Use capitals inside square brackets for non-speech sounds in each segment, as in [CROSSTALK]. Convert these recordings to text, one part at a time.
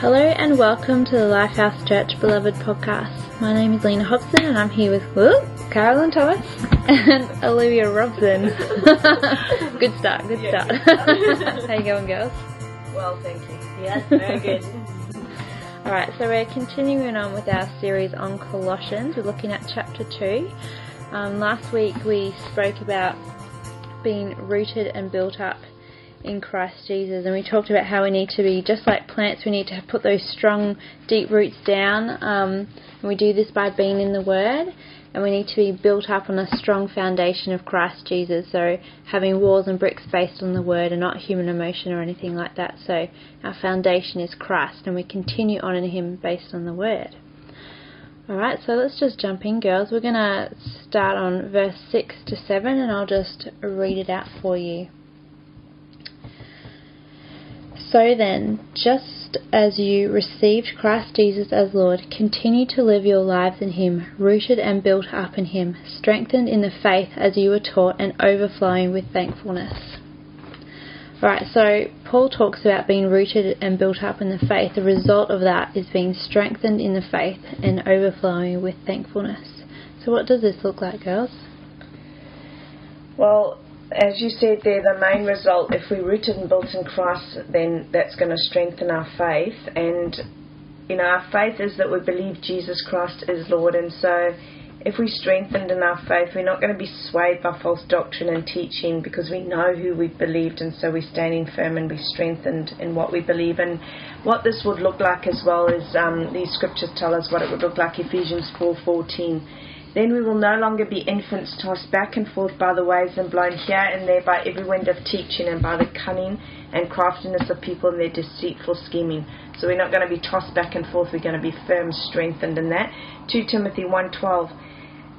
Hello and welcome to the Lifehouse Church Beloved podcast. My name is Lena Hobson and I'm here with whoop, Carolyn Thomas and [LAUGHS] Olivia Robson. [LAUGHS] good start, good Yeah, [LAUGHS] start. good How you going, girls? Well, thank you. Yes, very good. Alright, so we're continuing on with our series on Colossians. We're looking at chapter 2. Um, last week we spoke about being rooted and built up in Christ Jesus, and we talked about how we need to be just like plants, we need to put those strong, deep roots down, um, and we do this by being in the Word, and we need to be built up on a strong foundation of Christ Jesus, so having walls and bricks based on the Word and not human emotion or anything like that. So our foundation is Christ, and we continue on in Him based on the Word. Alright, so let's just jump in, girls. We're going to start on verse 6 to 7, and I'll just read it out for you. So then, just as you received Christ Jesus as Lord, continue to live your lives in Him, rooted and built up in Him, strengthened in the faith as you were taught, and overflowing with thankfulness. Right, so Paul talks about being rooted and built up in the faith. The result of that is being strengthened in the faith and overflowing with thankfulness. So, what does this look like, girls? Well, as you said there, the main result, if we're rooted and built in Christ, then that's going to strengthen our faith. And, you know, our faith is that we believe Jesus Christ is Lord. And so, if we're strengthened in our faith, we're not going to be swayed by false doctrine and teaching because we know who we've believed. And so, we're standing firm and we're strengthened in what we believe. And what this would look like as well is um, these scriptures tell us what it would look like Ephesians 4:14. Then we will no longer be infants tossed back and forth by the waves and blown here and there by every wind of teaching and by the cunning and craftiness of people and their deceitful scheming. So we're not going to be tossed back and forth. We're going to be firm, strengthened in that. 2 Timothy 1:12.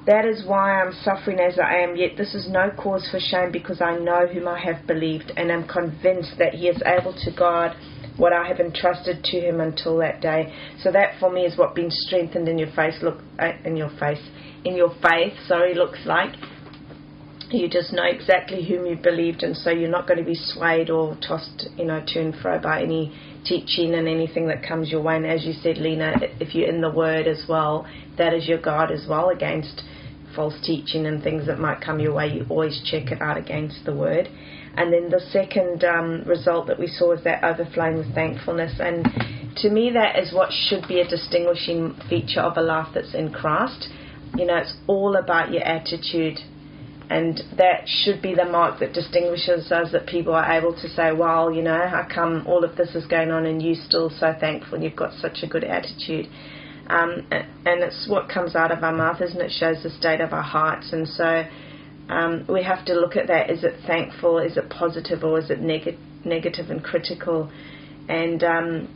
That is why I'm suffering as I am, yet this is no cause for shame because I know whom I have believed and am convinced that he is able to guard what I have entrusted to him until that day. So that for me is what being strengthened in your face look uh, in your face in your faith, sorry, looks like. You just know exactly whom you believed, and so you're not going to be swayed or tossed, you know, to and fro by any teaching and anything that comes your way. And as you said, Lena, if you're in the Word as well, that is your guard as well against false teaching and things that might come your way. You always check it out against the Word. And then the second um, result that we saw is that overflowing with thankfulness. And to me, that is what should be a distinguishing feature of a life that's in Christ. You know, it's all about your attitude. And that should be the mark that distinguishes us that people are able to say, well, you know, how come all of this is going on and you're still so thankful and you've got such a good attitude? Um, and it's what comes out of our mouth, isn't it? It shows the state of our hearts. And so um, we have to look at that. Is it thankful? Is it positive? Or is it neg- negative and critical? And um,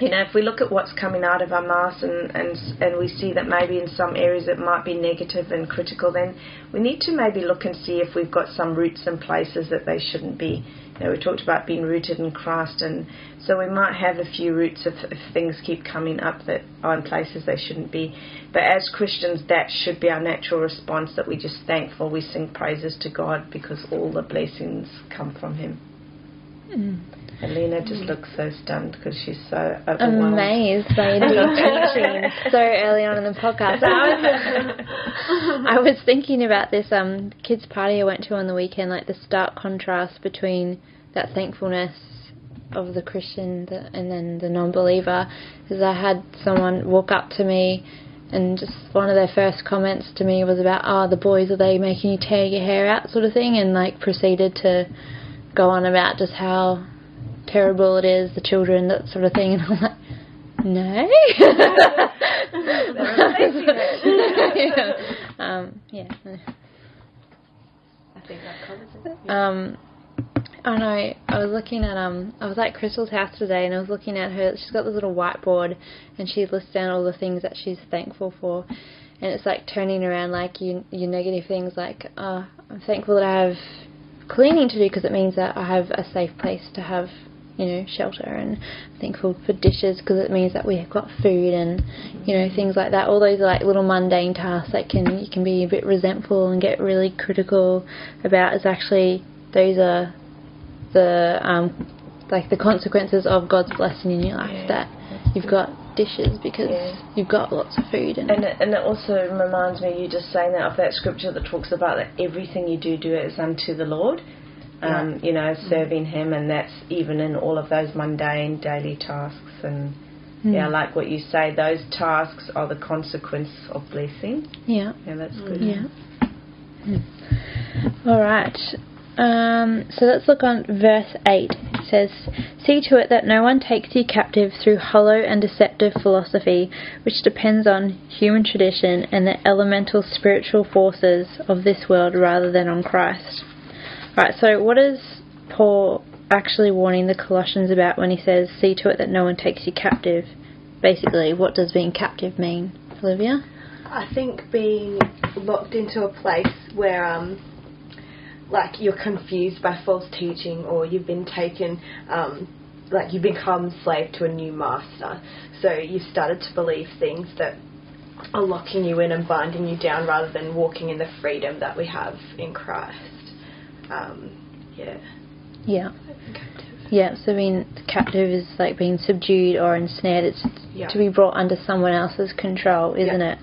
you know, if we look at what's coming out of our mouths and, and and we see that maybe in some areas it might be negative and critical, then we need to maybe look and see if we've got some roots in places that they shouldn't be. Know, we talked about being rooted in Christ, and so we might have a few roots if, if things keep coming up that are in places they shouldn't be. But as Christians, that should be our natural response that we just thankful, we sing praises to God because all the blessings come from Him. Mm. Alina just looks so stunned because she's so overwhelmed. amazed by [LAUGHS] your teaching so early on in the podcast. I was, [LAUGHS] I was thinking about this um, kids' party I went to on the weekend, like the stark contrast between that thankfulness of the Christian and then the non-believer. Because I had someone walk up to me and just one of their first comments to me was about, oh, the boys, are they making you tear your hair out sort of thing? And like proceeded to go on about just how terrible it is, the children, that sort of thing, and I'm like, no. [LAUGHS] [LAUGHS] yeah. Um, yeah. I think that covers it. Um, I know. I was looking at um. I was at Crystal's house today, and I was looking at her. She's got this little whiteboard, and she lists down all the things that she's thankful for, and it's like turning around like your your negative things. Like, oh, I'm thankful that I have cleaning to do because it means that I have a safe place to have you know shelter and thankful for dishes because it means that we've got food and you know things like that. All those like little mundane tasks that can you can be a bit resentful and get really critical about is actually those are the um like the consequences of God's blessing in your life Yeah, that you've got dishes because Yeah. you've got lots of food and, And it, and it also reminds me, you just saying that of that scripture that talks about that everything you do, do it as unto the Lord. Um, You know, serving Him, and that's even in all of those mundane daily tasks. And Hmm. yeah, like what you say, those tasks are the consequence of blessing. yeah. Yeah, that's good. Yeah. All right. Um, so let's look on verse 8. Says, See to it that no one takes you captive through hollow and deceptive philosophy, which depends on human tradition and the elemental spiritual forces of this world rather than on Christ. Right, so what is Paul actually warning the Colossians about when he says, See to it that no one takes you captive? Basically, what does being captive mean, Olivia? I think being locked into a place where, um, like, you're confused by false teaching or you've been taken, um, like, you become slave to a new master. So you've started to believe things that are locking you in and binding you down rather than walking in the freedom that we have in Christ. Um, yeah. Yeah. Captive. Yeah, so being captive is like being subdued or ensnared. It's Yeah. to be brought under someone else's control, isn't Yeah. it?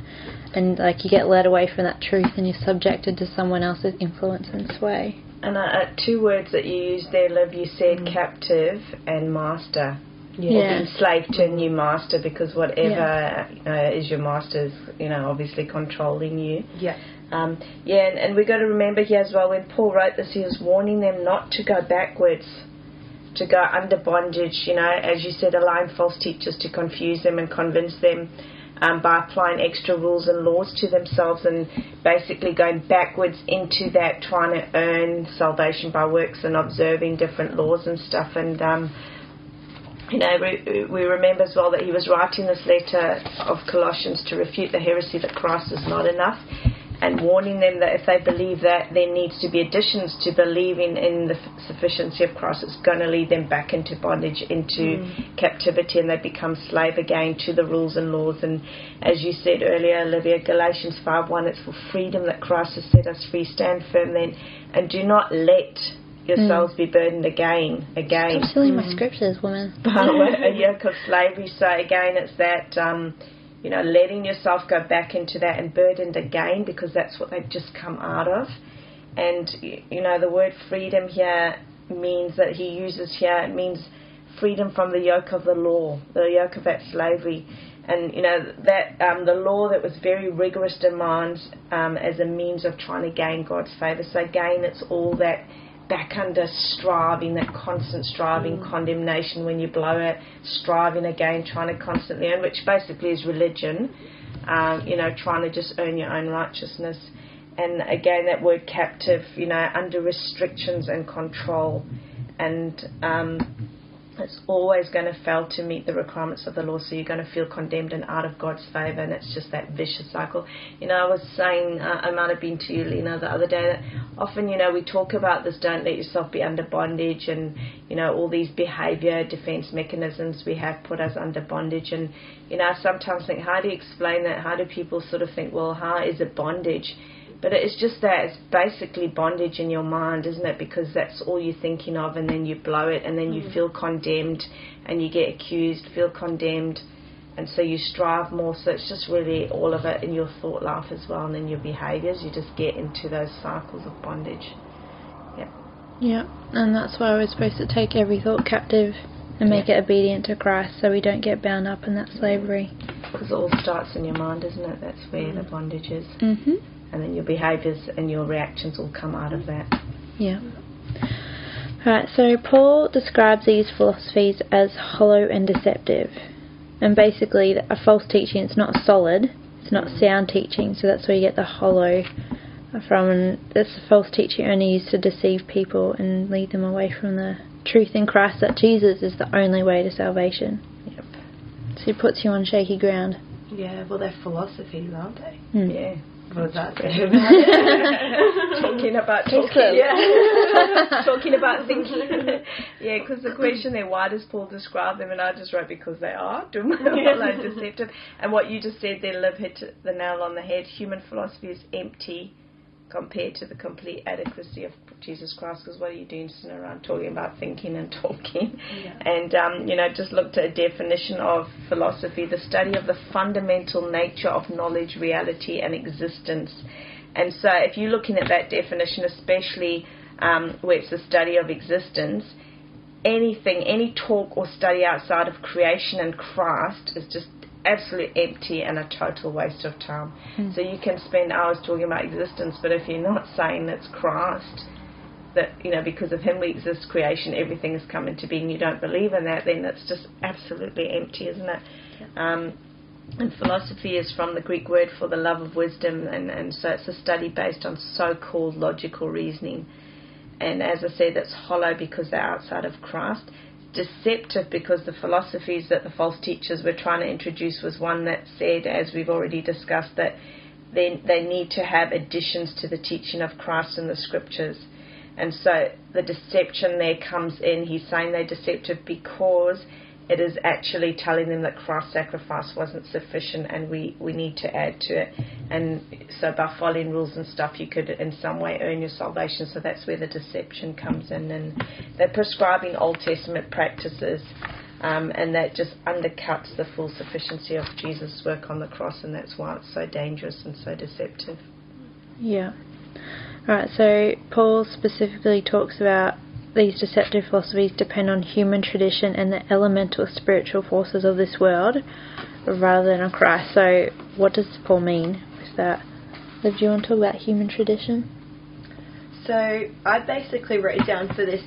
And like you get led away from that truth and you're subjected to someone else's influence and sway. And uh, uh, two words that you used there, Liv, you said captive and master. Yeah. enslaved to a new master because whatever uh, is your master is, you know, obviously controlling you. Yeah. Um, yeah, and, and we've got to remember here as well, when Paul wrote this, he was warning them not to go backwards, to go under bondage, you know, as you said, allowing false teachers to confuse them and convince them um, by applying extra rules and laws to themselves and basically going backwards into that, trying to earn salvation by works and observing different laws and stuff. And, um, you know, we, we remember as well that he was writing this letter of Colossians to refute the heresy that Christ is not enough and warning them that if they believe that, there needs to be additions to believing in the f- sufficiency of Christ. It's going to lead them back into bondage, into mm. captivity, and they become slave again to the rules and laws. And as you said earlier, Olivia, Galatians 5.1, it's for freedom that Christ has set us free. Stand firm then, and do not let yourselves mm. be burdened again, again Stop stealing my mm. scriptures, woman. [LAUGHS] a [LAUGHS] yoke of slavery. So again, it's that um, you know letting yourself go back into that and burdened again because that's what they've just come out of. And you know the word freedom here means that he uses here it means freedom from the yoke of the law, the yoke of that slavery. And you know that um, the law that was very rigorous demands um, as a means of trying to gain God's favor. So again, it's all that back under striving, that constant striving, condemnation when you blow it, striving again, trying to constantly earn, which basically is religion, um, you know, trying to just earn your own righteousness. And again, that word captive, you know, under restrictions and control. And um, it's always going to fail to meet the requirements of the law, so you're going to feel condemned and out of God's favour, and it's just that vicious cycle. You know, I was saying, uh, I might have been to you, Lena, the other day, that often, you know, we talk about this don't let yourself be under bondage, and, you know, all these behaviour defence mechanisms we have put us under bondage, and, you know, I sometimes think, how do you explain that? How do people sort of think, well, how is it bondage? But it's just that it's basically bondage in your mind, isn't it? Because that's all you're thinking of, and then you blow it, and then you feel condemned, and you get accused, feel condemned, and so you strive more. So it's just really all of it in your thought life as well, and in your behaviours. You just get into those cycles of bondage. Yeah, and that's why we're supposed to take every thought captive and make it obedient to Christ so we don't get bound up in that slavery. Because it all starts in your mind, isn't it? That's where the bondage is. hmm And then your behaviours and your reactions will come out of that. Yeah. Right, so Paul describes these philosophies as hollow and deceptive. And basically, a false teaching, it's not solid, it's not sound teaching, so that's where you get the hollow from. And this false teaching only used to deceive people and lead them away from the truth in Christ that Jesus is the only way to salvation. Yep. So it puts you on shaky ground. Yeah, well, they're philosophies, aren't they? Hmm. Yeah. Does that talking about [LAUGHS] talking, yeah. [LAUGHS] talking about thinking. yeah, because the question there, why does Paul describe them? And I just wrote because they are [LAUGHS] hollow and deceptive. And what you just said there, Liv hit the nail on the head. Human philosophy is empty compared to the complete adequacy of Jesus Christ. Because what are you doing sitting around talking about thinking and [LAUGHS] talking? Yeah. And um, you know, just looked at a definition of philosophy: the study of the fundamental nature of knowledge, reality, and existence. And so, if you're looking at that definition, especially um, where it's the study of existence, anything, any talk or study outside of creation and Christ is just absolute empty and a total waste of time. Mm. So you can spend hours talking about existence, but if you're not saying it's Christ, that you know because of Him we exist, creation, everything has come into being. You don't believe in that, then it's just absolutely empty, isn't it? Um, and philosophy is from the Greek word for the love of wisdom, and, and so it's a study based on so-called logical reasoning. And as I said, it's hollow because they're outside of Christ deceptive because the philosophies that the false teachers were trying to introduce was one that said, as we've already discussed, that they, they need to have additions to the teaching of Christ and the scriptures. And so the deception there comes in. He's saying they're deceptive because it is actually telling them that Christ's sacrifice wasn't sufficient and we, we need to add to it. And so by following rules and stuff, you could in some way earn your salvation. So that's where the deception comes in. And they're prescribing Old Testament practices. Um, and that just undercuts the full sufficiency of Jesus' work on the cross, and that's why it's so dangerous and so deceptive. Yeah. Right, so Paul specifically talks about these deceptive philosophies depend on human tradition and the elemental spiritual forces of this world rather than on Christ. So, what does Paul mean with that? Liv, do you want to talk about human tradition? So I basically wrote down for this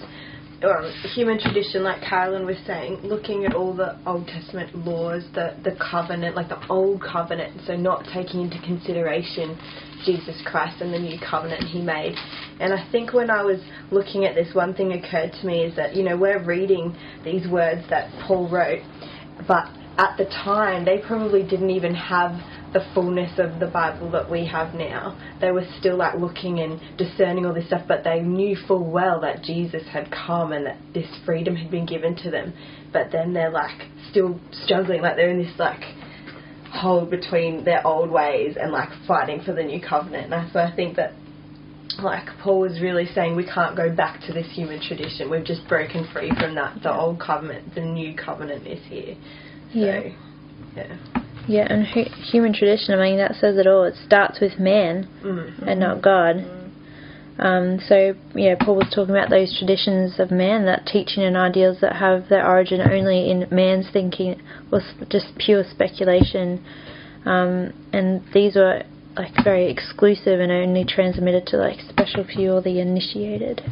um, human tradition, like Carolyn was saying, looking at all the Old Testament laws, the the covenant, like the old covenant, so not taking into consideration Jesus Christ and the new covenant He made. And I think when I was looking at this, one thing occurred to me is that you know we're reading these words that Paul wrote, but at the time they probably didn't even have the fullness of the Bible that we have now. They were still like looking and discerning all this stuff, but they knew full well that Jesus had come and that this freedom had been given to them. But then they're like still struggling, like they're in this like hole between their old ways and like fighting for the new covenant. And so I think that like Paul was really saying we can't go back to this human tradition. We've just broken free from that. The old covenant, the new covenant is here. So, Yeah. yeah. Yeah, and hu- human tradition, I mean, that says it all. It starts with man Mm. and not God. Um, so, yeah, Paul was talking about those traditions of man, that teaching and ideals that have their origin only in man's thinking was just pure speculation. Um, and these were like very exclusive and only transmitted to like special few or the initiated.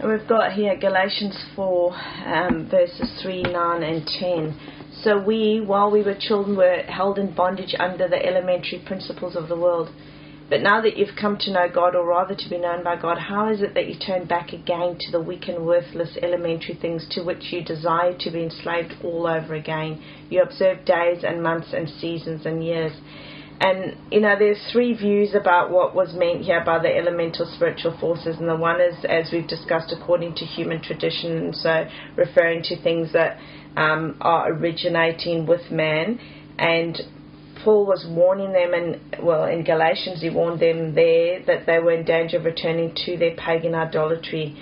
And we've got here Galatians 4, um, verses 3, 9, and 10. So we, while we were children, were held in bondage under the elementary principles of the world. But now that you've come to know God, or rather to be known by God, how is it that you turn back again to the weak and worthless elementary things to which you desire to be enslaved all over again? You observe days and months and seasons and years. And you know, there's three views about what was meant here by the elemental spiritual forces, and the one is, as we've discussed, according to human tradition, so referring to things that um, are originating with man. And Paul was warning them, and well, in Galatians he warned them there that they were in danger of returning to their pagan idolatry.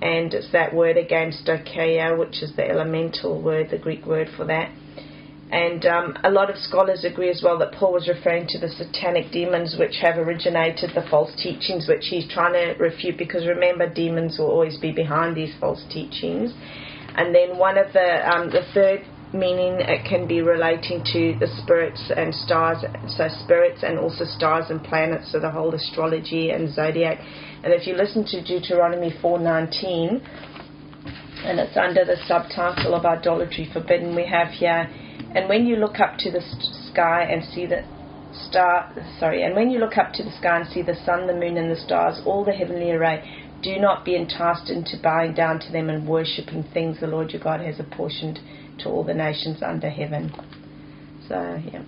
And it's that word again, stoicheia, which is the elemental word, the Greek word for that. And um, a lot of scholars agree as well that Paul was referring to the satanic demons which have originated the false teachings which he's trying to refute because remember, demons will always be behind these false teachings. And then one of the, um, the third meaning it can be relating to the spirits and stars, so spirits and also stars and planets, so the whole astrology and zodiac. And if you listen to Deuteronomy 4:19, and it's under the subtitle of idolatry forbidden, we have here, and when you look up to the sky and see the star, sorry, and when you look up to the sky and see the sun, the moon, and the stars, all the heavenly array, do not be enticed into bowing down to them and worshipping things the Lord your God has apportioned to all the nations under heaven. So, yeah.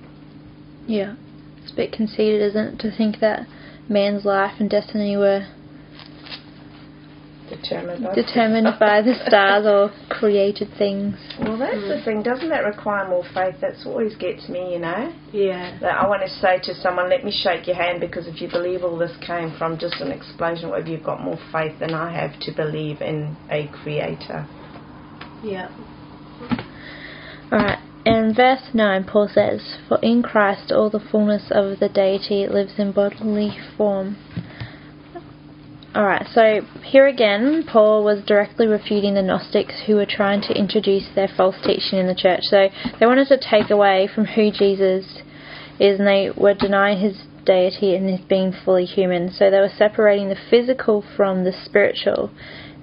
Yeah. It's a bit conceited, isn't it, to think that man's life and destiny were Determined by determined by the stars or created things. Well, that's the hmm. thing. Doesn't that require more faith? That's always gets me, you know. Yeah. That I want to say to someone, let me shake your hand because if you believe all this came from just an explosion, whatever, you've got more faith than I have to believe in a creator. Yeah. Alright, in verse 9, Paul says, For in Christ all the fullness of the deity lives in bodily form. Alright, so here again, Paul was directly refuting the Gnostics who were trying to introduce their false teaching in the church. So they wanted to take away from who Jesus is, and they were denying his deity and his being fully human. So they were separating the physical from the spiritual,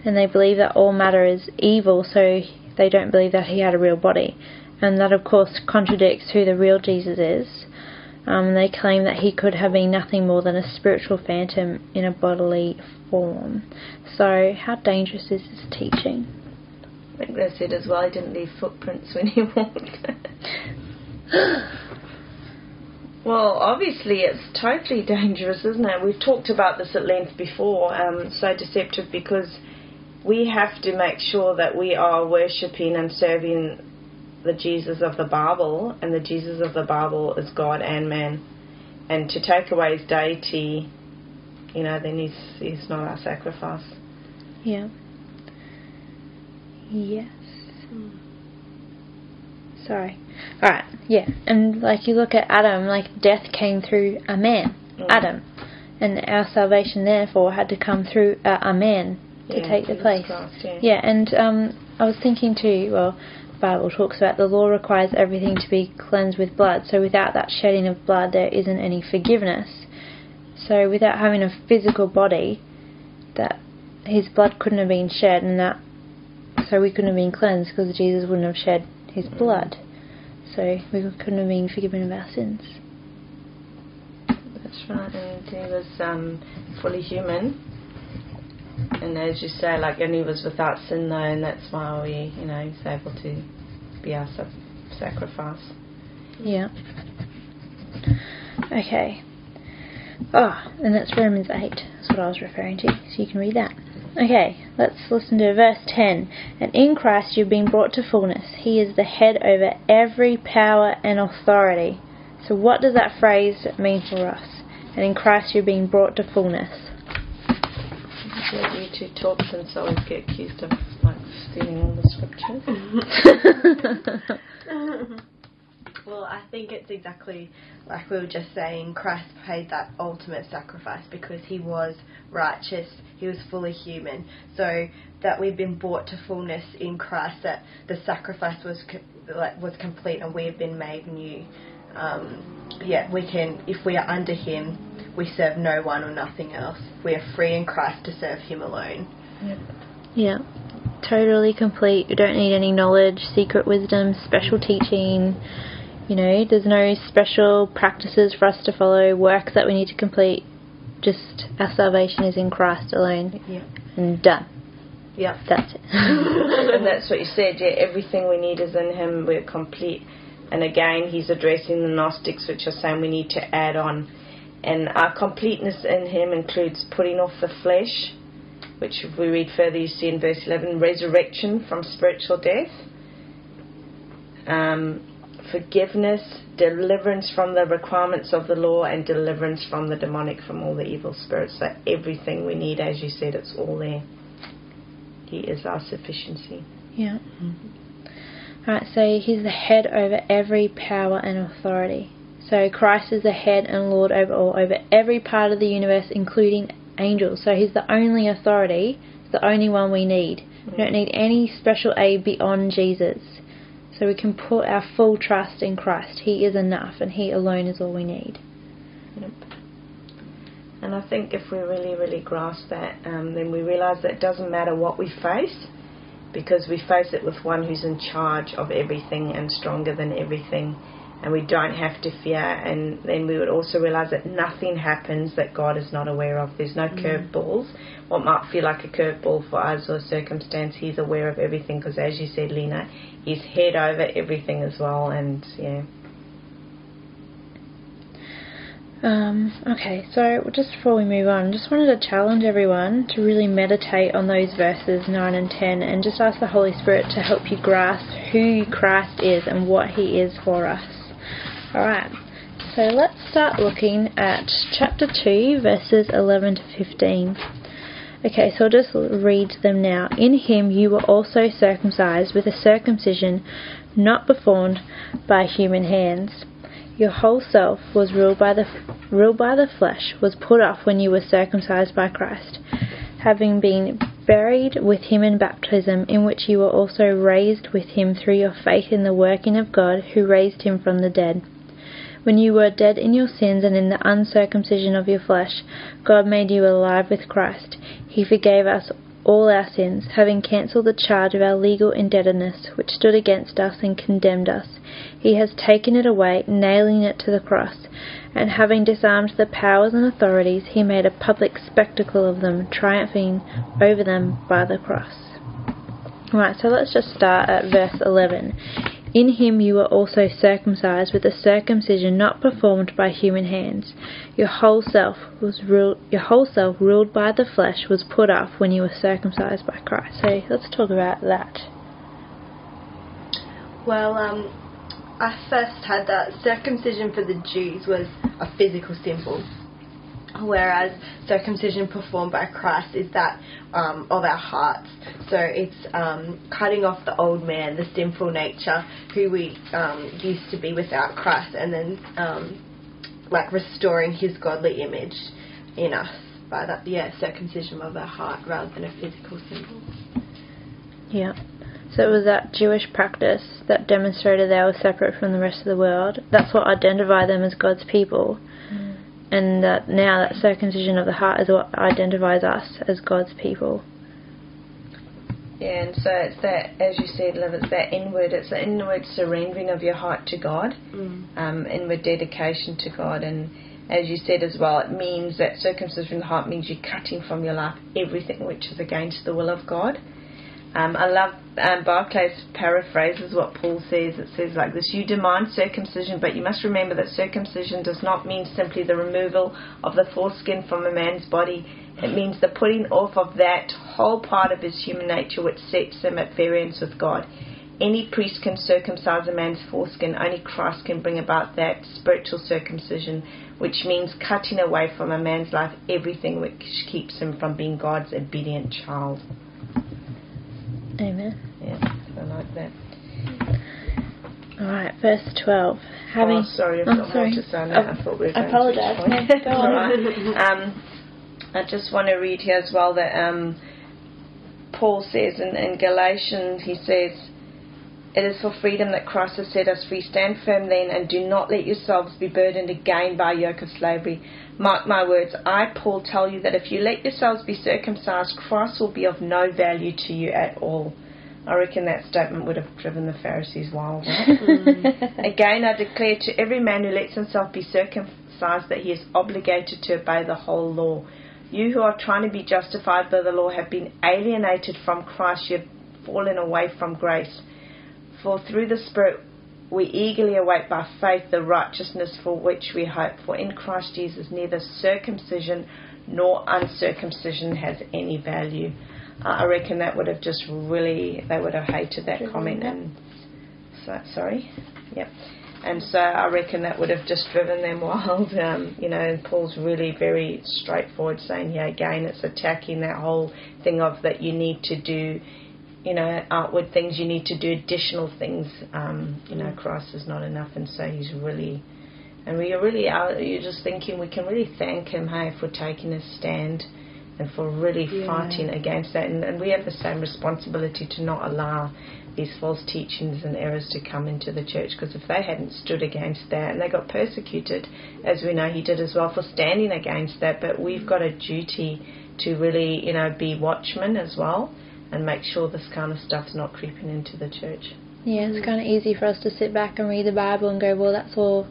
and they believe that all matter is evil, so they don't believe that he had a real body. And that, of course, contradicts who the real Jesus is. Um, they claim that he could have been nothing more than a spiritual phantom in a bodily form. So, how dangerous is this teaching? I think they said as well he didn't leave footprints when he [LAUGHS] walked. well, obviously it's totally dangerous, isn't it? We've talked about this at length before. Um, so deceptive because we have to make sure that we are worshipping and serving the Jesus of the Bible, and the Jesus of the Bible is God and man. And to take away his deity, you know, then he's, he's not our sacrifice. Yeah. Yes. Sorry. Alright, yeah. And like you look at Adam, like death came through a man, Mm. Adam. And our salvation therefore had to come through a, a man to Yeah, take the place. Christ, yeah. Yeah, and um, I was thinking too, well, Bible talks about the law requires everything to be cleansed with blood. So without that shedding of blood, there isn't any forgiveness. So without having a physical body, that his blood couldn't have been shed, and that so we couldn't have been cleansed because Jesus wouldn't have shed his Mm. blood. So we couldn't have been forgiven of our sins. That's right, and he was um, fully human. And as you say, like, and he was without sin though, and that's why we, you know, he's able to be our sa- sacrifice. Yeah. Okay. Oh, and that's Romans 8. That's what I was referring to. So you can read that. Okay, let's listen to verse 10. And in Christ you've been brought to fullness. He is the head over every power and authority. So what does that phrase mean for us? And in Christ you've been brought to fullness. Let you two talk since I always get accused of like stealing all the scriptures. [LAUGHS] Well, I think it's exactly like we were just saying. Christ paid that ultimate sacrifice because he was righteous. He was fully human. So that we've been brought to fullness in Christ. That the sacrifice was like was complete and we have been made new. Um, yeah, we can if we are under Him, we serve no one or nothing else. We are free in Christ to serve Him alone. Yeah. Totally complete. You don't need any knowledge, secret wisdom, special teaching. You know, there's no special practices for us to follow, works that we need to complete. Just our salvation is in Christ alone. Yeah. And done. Yeah. That's it. [LAUGHS] and that's what you said, yeah, everything we need is in him, we're complete. And again, he's addressing the Gnostics, which are saying we need to add on. And our completeness in him includes putting off the flesh, which if we read further, you see in verse 11, resurrection from spiritual death, um, forgiveness, deliverance from the requirements of the law, and deliverance from the demonic, from all the evil spirits. So everything we need, as you said, it's all there. He is our sufficiency. yeah. Alright, so he's the head over every power and authority. So Christ is the head and Lord over all, over every part of the universe, including angels. So he's the only authority, the only one we need. We don't need any special aid beyond Jesus. So we can put our full trust in Christ. He is enough, and He alone is all we need. Yep. And I think if we really, really grasp that, um, then we realise that it doesn't matter what we face, because we face it with one who's in charge of everything and stronger than everything, and we don't have to fear. And then we would also realise that nothing happens that God is not aware of. There's no curveballs. What might feel like a curveball for us or a circumstance, He's aware of everything, because as you said, Lena, He's head over everything as well, and yeah. Um, okay, so just before we move on, just wanted to challenge everyone to really meditate on those verses 9 and 10 and just ask the Holy Spirit to help you grasp who Christ is and what He is for us. Alright, so let's start looking at chapter 2, verses 11 to 15. Okay, so I'll just read them now. In him you were also circumcised with a circumcision not performed by human hands. Your whole self was ruled by the ruled by the flesh, was put off when you were circumcised by Christ, having been buried with him in baptism, in which you were also raised with him through your faith in the working of God who raised him from the dead. When you were dead in your sins and in the uncircumcision of your flesh, God made you alive with Christ. He forgave us all our sins, having cancelled the charge of our legal indebtedness which stood against us and condemned us. He has taken it away, nailing it to the cross, and having disarmed the powers and authorities, he made a public spectacle of them, triumphing over them by the cross. Right, so let's just start at verse 11. In him you were also circumcised with a circumcision not performed by human hands. Your whole self was ruled, your whole self ruled by the flesh was put off when you were circumcised by Christ. So let's talk about that. Well, um, I first had that circumcision for the Jews was a physical symbol, whereas circumcision performed by Christ is that um, of our hearts. So it's um, cutting off the old man, the sinful nature, who we um, used to be without Christ, and then um, like restoring His godly image in us by that, yeah, circumcision of our heart rather than a physical symbol. Yeah. So it was that Jewish practice that demonstrated they were separate from the rest of the world. That's what identified them as God's people. And that now that circumcision of the heart is what identifies us as God's people. Yeah, and so it's that, as you said, Liv, it's that inward, it's the inward surrendering of your heart to God, mm. um, inward dedication to God. And as you said as well, it means that circumcision of the heart means you're cutting from your life everything which is against the will of God. Um, I love um, Barclay's paraphrases what Paul says. It says like this You demand circumcision, but you must remember that circumcision does not mean simply the removal of the foreskin from a man's body. It means the putting off of that whole part of his human nature which sets him at variance with God. Any priest can circumcise a man's foreskin, only Christ can bring about that spiritual circumcision, which means cutting away from a man's life everything which keeps him from being God's obedient child. Amen. Yeah, I like that. All right, verse 12. Having, oh, sorry, I've oh, got sorry. more to say that. I, I thought we were I apologise. No, go [LAUGHS] on. right. um, I just want to read here as well that um, Paul says in, in Galatians, he says, It is for freedom that Christ has set us free. Stand firm then and do not let yourselves be burdened again by a yoke of slavery. Mark my words, I, Paul, tell you that if you let yourselves be circumcised, Christ will be of no value to you at all. I reckon that statement would have driven the Pharisees wild. [LAUGHS] Mm. Again, I declare to every man who lets himself be circumcised that he is obligated to obey the whole law. You who are trying to be justified by the law have been alienated from Christ. You have fallen away from grace. For through the Spirit we eagerly await by faith the righteousness for which we hope. For in Christ Jesus neither circumcision nor uncircumcision has any value. Uh, I reckon that would have just really, they would have hated that comment. And so, sorry, yep. And so I reckon that would have just driven them [LAUGHS] wild. Um, you know, Paul's really very straightforward, saying, yeah, again, it's attacking that whole thing of that you need to do you know, outward things. You need to do additional things. Um, you know. Christ is not enough, and so He's really, and we are really out. You're just thinking we can really thank Him, hey, for taking a stand and for really yeah. fighting against that. And, and we have the same responsibility to not allow these false teachings and errors to come into the church because if they hadn't stood against that and they got persecuted, as we know he did as well for standing against that, but we've got a duty to really, you know, be watchmen as well and make sure this kind of stuff's not creeping into the church. Yeah, it's kind of easy for us to sit back and read the Bible and go, well, that's all,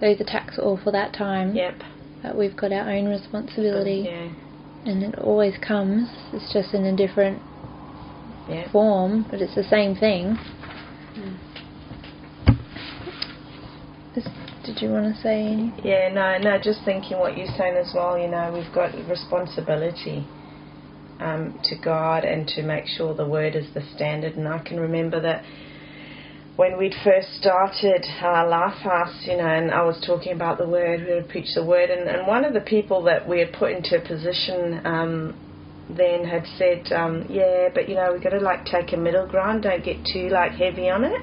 those attacks are all for that time. Yep. But we've got our own responsibility. Yeah. And it always comes, it's just in a different yeah. form, but it's the same thing. Mm. did you want to say anything? Yeah, no, no, just thinking what you're saying as well, you know, we've got responsibility um, to God and to make sure the Word is the standard. And I can remember that when we'd first started our Life House, you know, and I was talking about the Word, we would preach the Word, and, and one of the people that we had put into a position um, then had said, um, yeah, but you know, we've got to like take a middle ground, don't get too like heavy on it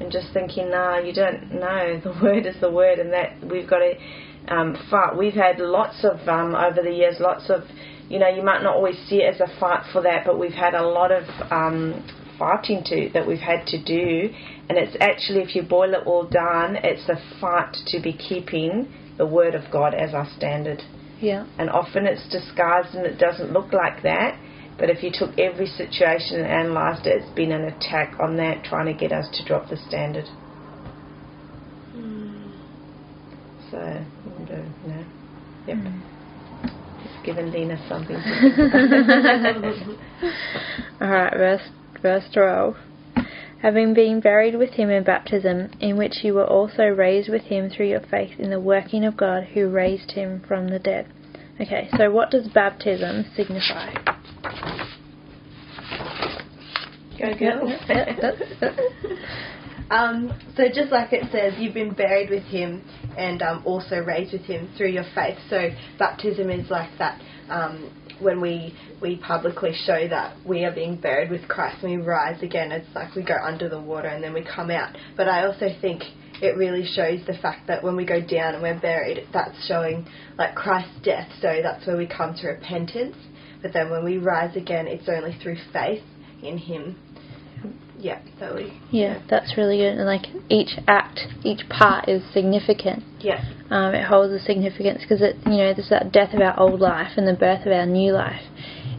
and just thinking, nah, you don't know. [LAUGHS] The word is the word, and that we've got to um, fight. We've had lots of um, over the years, lots of, you know, you might not always see it as a fight for that, but we've had a lot of um, fighting to that we've had to do, and it's actually, if you boil it all down, it's a fight to be keeping the word of God as our standard. Yeah. And often it's disguised and it doesn't look like that but if you took every situation and analysed it, it's been an attack on that, trying to get us to drop the standard. Mm. So, we'll do, you know, yep. Mm. Giving Lena something [LAUGHS] All right, verse verse twelve. Having been buried with him in baptism, in which you were also raised with him through your faith in the working of God who raised him from the dead. Okay, so what does baptism signify? Go, girl. [LAUGHS] um, so just like it says, you've been buried with him and um, also raised with him through your faith. So baptism is like that. Um, when we we publicly show that we are being buried with Christ and we rise again, it's like we go under the water and then we come out. But I also think it really shows the fact that when we go down and we're buried, that's showing like Christ's death. So that's where we come to repentance. But then when we rise again, it's only through faith in Him. Yeah, we. Yeah, that's really good. And like each act, each part is significant. Yeah. Um, it holds a significance because it, you know, there's that death of our old life and the birth of our new life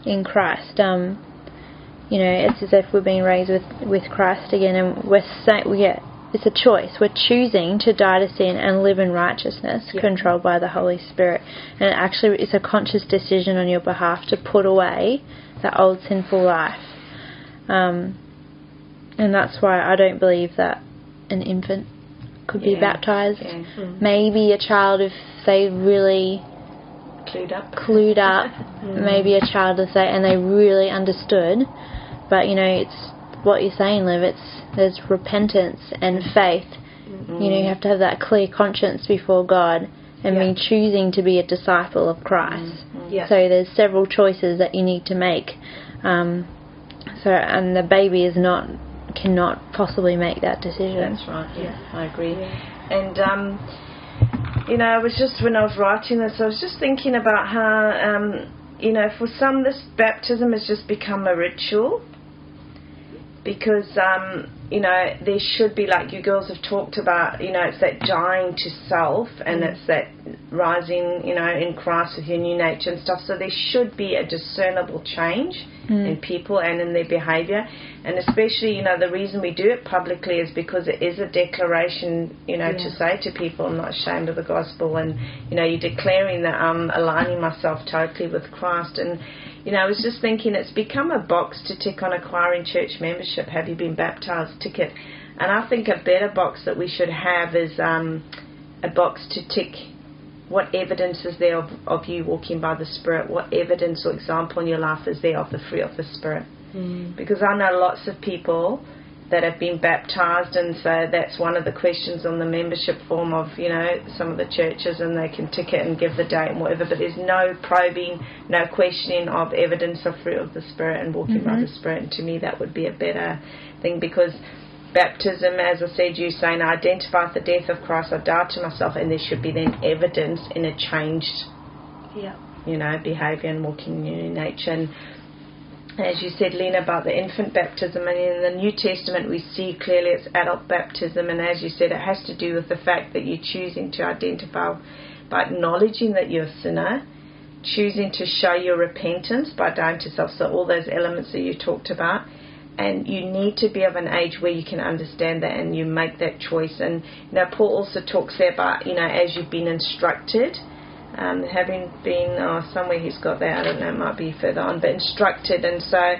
in Christ. Um, you know, it's as if we're being raised with with Christ again, and we're saying we get it's a choice. We're choosing to die to sin and live in righteousness, Yeah. controlled by the Holy Spirit. And it actually it's a conscious decision on your behalf to put away that old sinful life. Um, and that's why I don't believe that an infant could be baptized. Yeah. Hmm. Maybe a child if they really Clued up. clued up, [LAUGHS] maybe a child if they and they really understood. But you know, it's what you're saying, Liv. It's there's repentance and mm-hmm. faith. You know, you mm-hmm. have to have that clear conscience before God and Yeah. be choosing to be a disciple of Christ. Mm-hmm. Yeah. So there's several choices that you need to make. Um, so and the baby is not cannot possibly make that decision. That's right. Yeah, I agree. And um, you know, I was just when I was writing this, I was just thinking about how um, you know, for some, this baptism has just become a ritual because um, you know there should be like you girls have talked about. You know, it's that dying to self and mm. it's that rising, you know, in Christ with your new nature and stuff. So there should be a discernible change mm. in people and in their behaviour, and especially you know the reason we do it publicly is because it is a declaration, you know, to say to people, I'm not ashamed of the gospel, and you know, you're declaring that I'm aligning myself totally with Christ, and you know, I was just thinking it's become a box to tick on acquiring church membership. Have you been baptized? Ticket, and I think a better box that we should have is um, a box to tick what evidence is there of, of you walking by the Spirit? What evidence or example in your life is there of the fruit of the Spirit? Because I know lots of people that have been baptized, and so that's one of the questions on the membership form of you know some of the churches, and they can tick it and give the date and whatever. But there's no probing, no questioning of evidence of fruit of the Spirit and walking by the mm-hmm. Spirit. And to me, that would be a better thing because baptism, as I said, you saying, I identify the death of Christ, I die to myself, and there should be then evidence in a changed, Yeah. you know, behaviour and walking in nature. And as you said, Lena, about the infant baptism, and in the New Testament we see clearly it's adult baptism, and as you said, it has to do with the fact that you're choosing to identify by acknowledging that you're a sinner, choosing to show your repentance by dying to self, so all those elements that you talked about. And you need to be of an age where you can understand that and you make that choice. And you Paul also talks there about you know as you've been instructed, um, having been oh, somewhere he's got that I don't know, it might be further on, but instructed. And so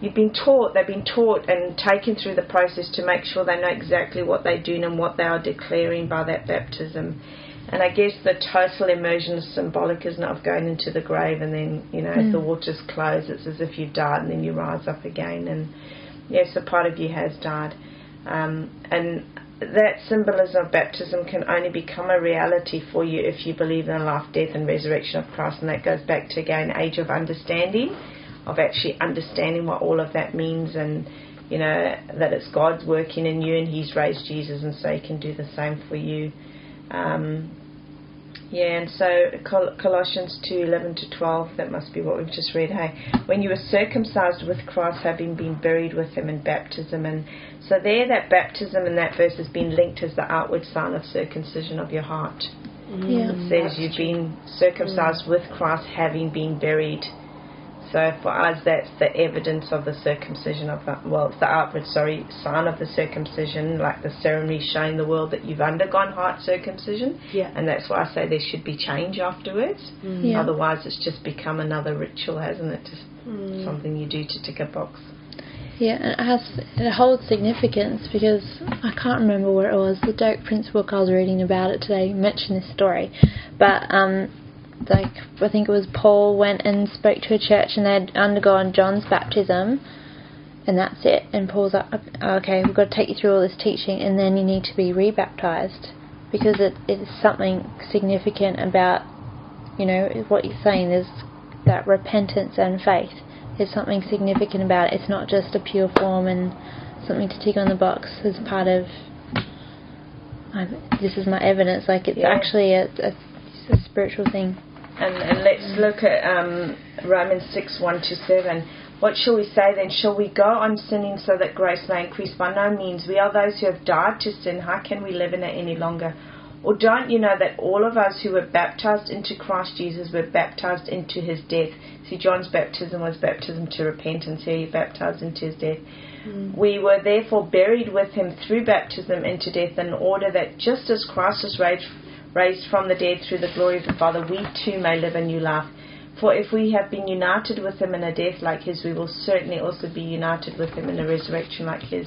you've been taught, they've been taught and taken through the process to make sure they know exactly what they're doing and what they are declaring by that baptism. And I guess the total immersion is symbolic, isn't it, of going into the grave and then, you know, mm. as the waters close, it's as if you've died and then you rise up again. And yes, a part of you has died. Um, and that symbolism of baptism can only become a reality for you if you believe in the life, death, and resurrection of Christ. And that goes back to, again, age of understanding of actually understanding what all of that means and you know that it's God's working in you and He's raised Jesus and so He can do the same for you. Um, yeah, and so Col- Colossians 2 11 to 12, that must be what we've just read. Hey, when you were circumcised with Christ, having been buried with Him in baptism. And so, there, that baptism in that verse has been linked as the outward sign of circumcision of your heart. Yeah. It says you've been circumcised mm. with Christ, having been buried so for us, that's the evidence of the circumcision of the, well, it's the outward, sorry, sign of the circumcision, like the ceremony showing the world that you've undergone heart circumcision. Yeah. And that's why I say there should be change afterwards. Mm. Yeah. Otherwise, it's just become another ritual, hasn't it? Just mm. something you do to tick a box. Yeah, and it has it holds significance because I can't remember where it was. The Derek Prince book I was reading about it today mentioned this story, but um, like I think it was Paul went and spoke to a church and they'd undergone John's baptism, and that's it. And Paul's like, okay, we've got to take you through all this teaching, and then you need to be rebaptized because it, it is something significant about, you know, what you're saying. There's that repentance and faith. There's something significant about it. It's not just a pure form and something to tick on the box as part of. this is my evidence. Like it's yeah. actually a, a, a spiritual thing. And, and let's look at um, Romans 6 1 to 7. What shall we say then? Shall we go on sinning so that grace may increase? By no means. We are those who have died to sin. How can we live in it any longer? Or don't you know that all of us who were baptized into Christ Jesus were baptized into his death? See, John's baptism was baptism to repentance. Here he baptized into his death. Mm. We were therefore buried with him through baptism into death in order that just as Christ was raised raised from the dead through the glory of the Father, we too may live a new life. For if we have been united with him in a death like his, we will certainly also be united with him in a resurrection like his.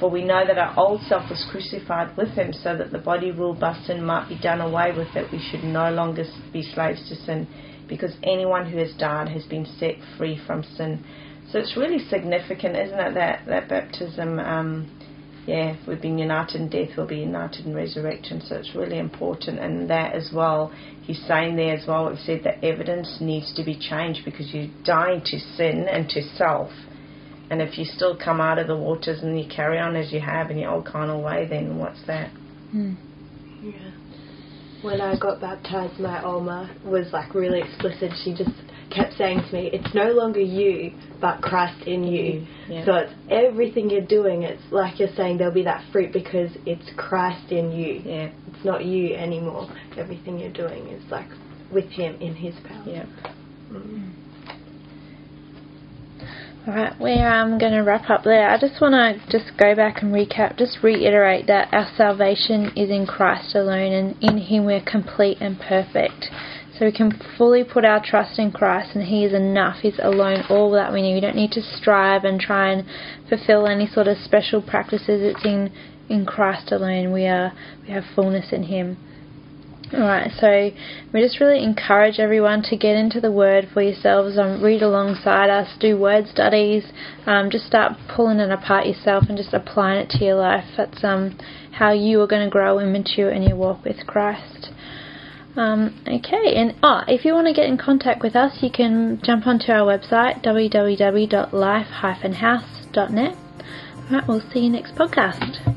For we know that our old self was crucified with him, so that the body ruled by sin might be done away with, that we should no longer be slaves to sin, because anyone who has died has been set free from sin. So it's really significant, isn't it, that, that baptism um, yeah, we've been united in death, we'll be united in resurrection. So it's really important. And that as well, he's saying there as well, it said that evidence needs to be changed because you're dying to sin and to self. And if you still come out of the waters and you carry on as you have in your old carnal way, then what's that? Mm. Yeah. When I got baptized, my Oma was like really explicit. She just kept saying to me, "It's no longer you, but Christ in you." Yeah. So it's everything you're doing. It's like you're saying there'll be that fruit because it's Christ in you. Yeah. It's not you anymore. Everything you're doing is like with Him in His power. Yeah. Mm. Alright, we're um, going to wrap up there. I just want to just go back and recap, just reiterate that our salvation is in Christ alone and in Him we're complete and perfect. So we can fully put our trust in Christ and He is enough. He's alone all that we need. We don't need to strive and try and fulfill any sort of special practices. It's in, in Christ alone. We are we have fullness in Him. Alright, so we just really encourage everyone to get into the Word for yourselves, um, read alongside us, do word studies, um, just start pulling it apart yourself and just applying it to your life. That's um, how you are going to grow and mature in your walk with Christ. Um, okay, and oh, if you want to get in contact with us, you can jump onto our website www.life-house.net. Alright, we'll see you next podcast.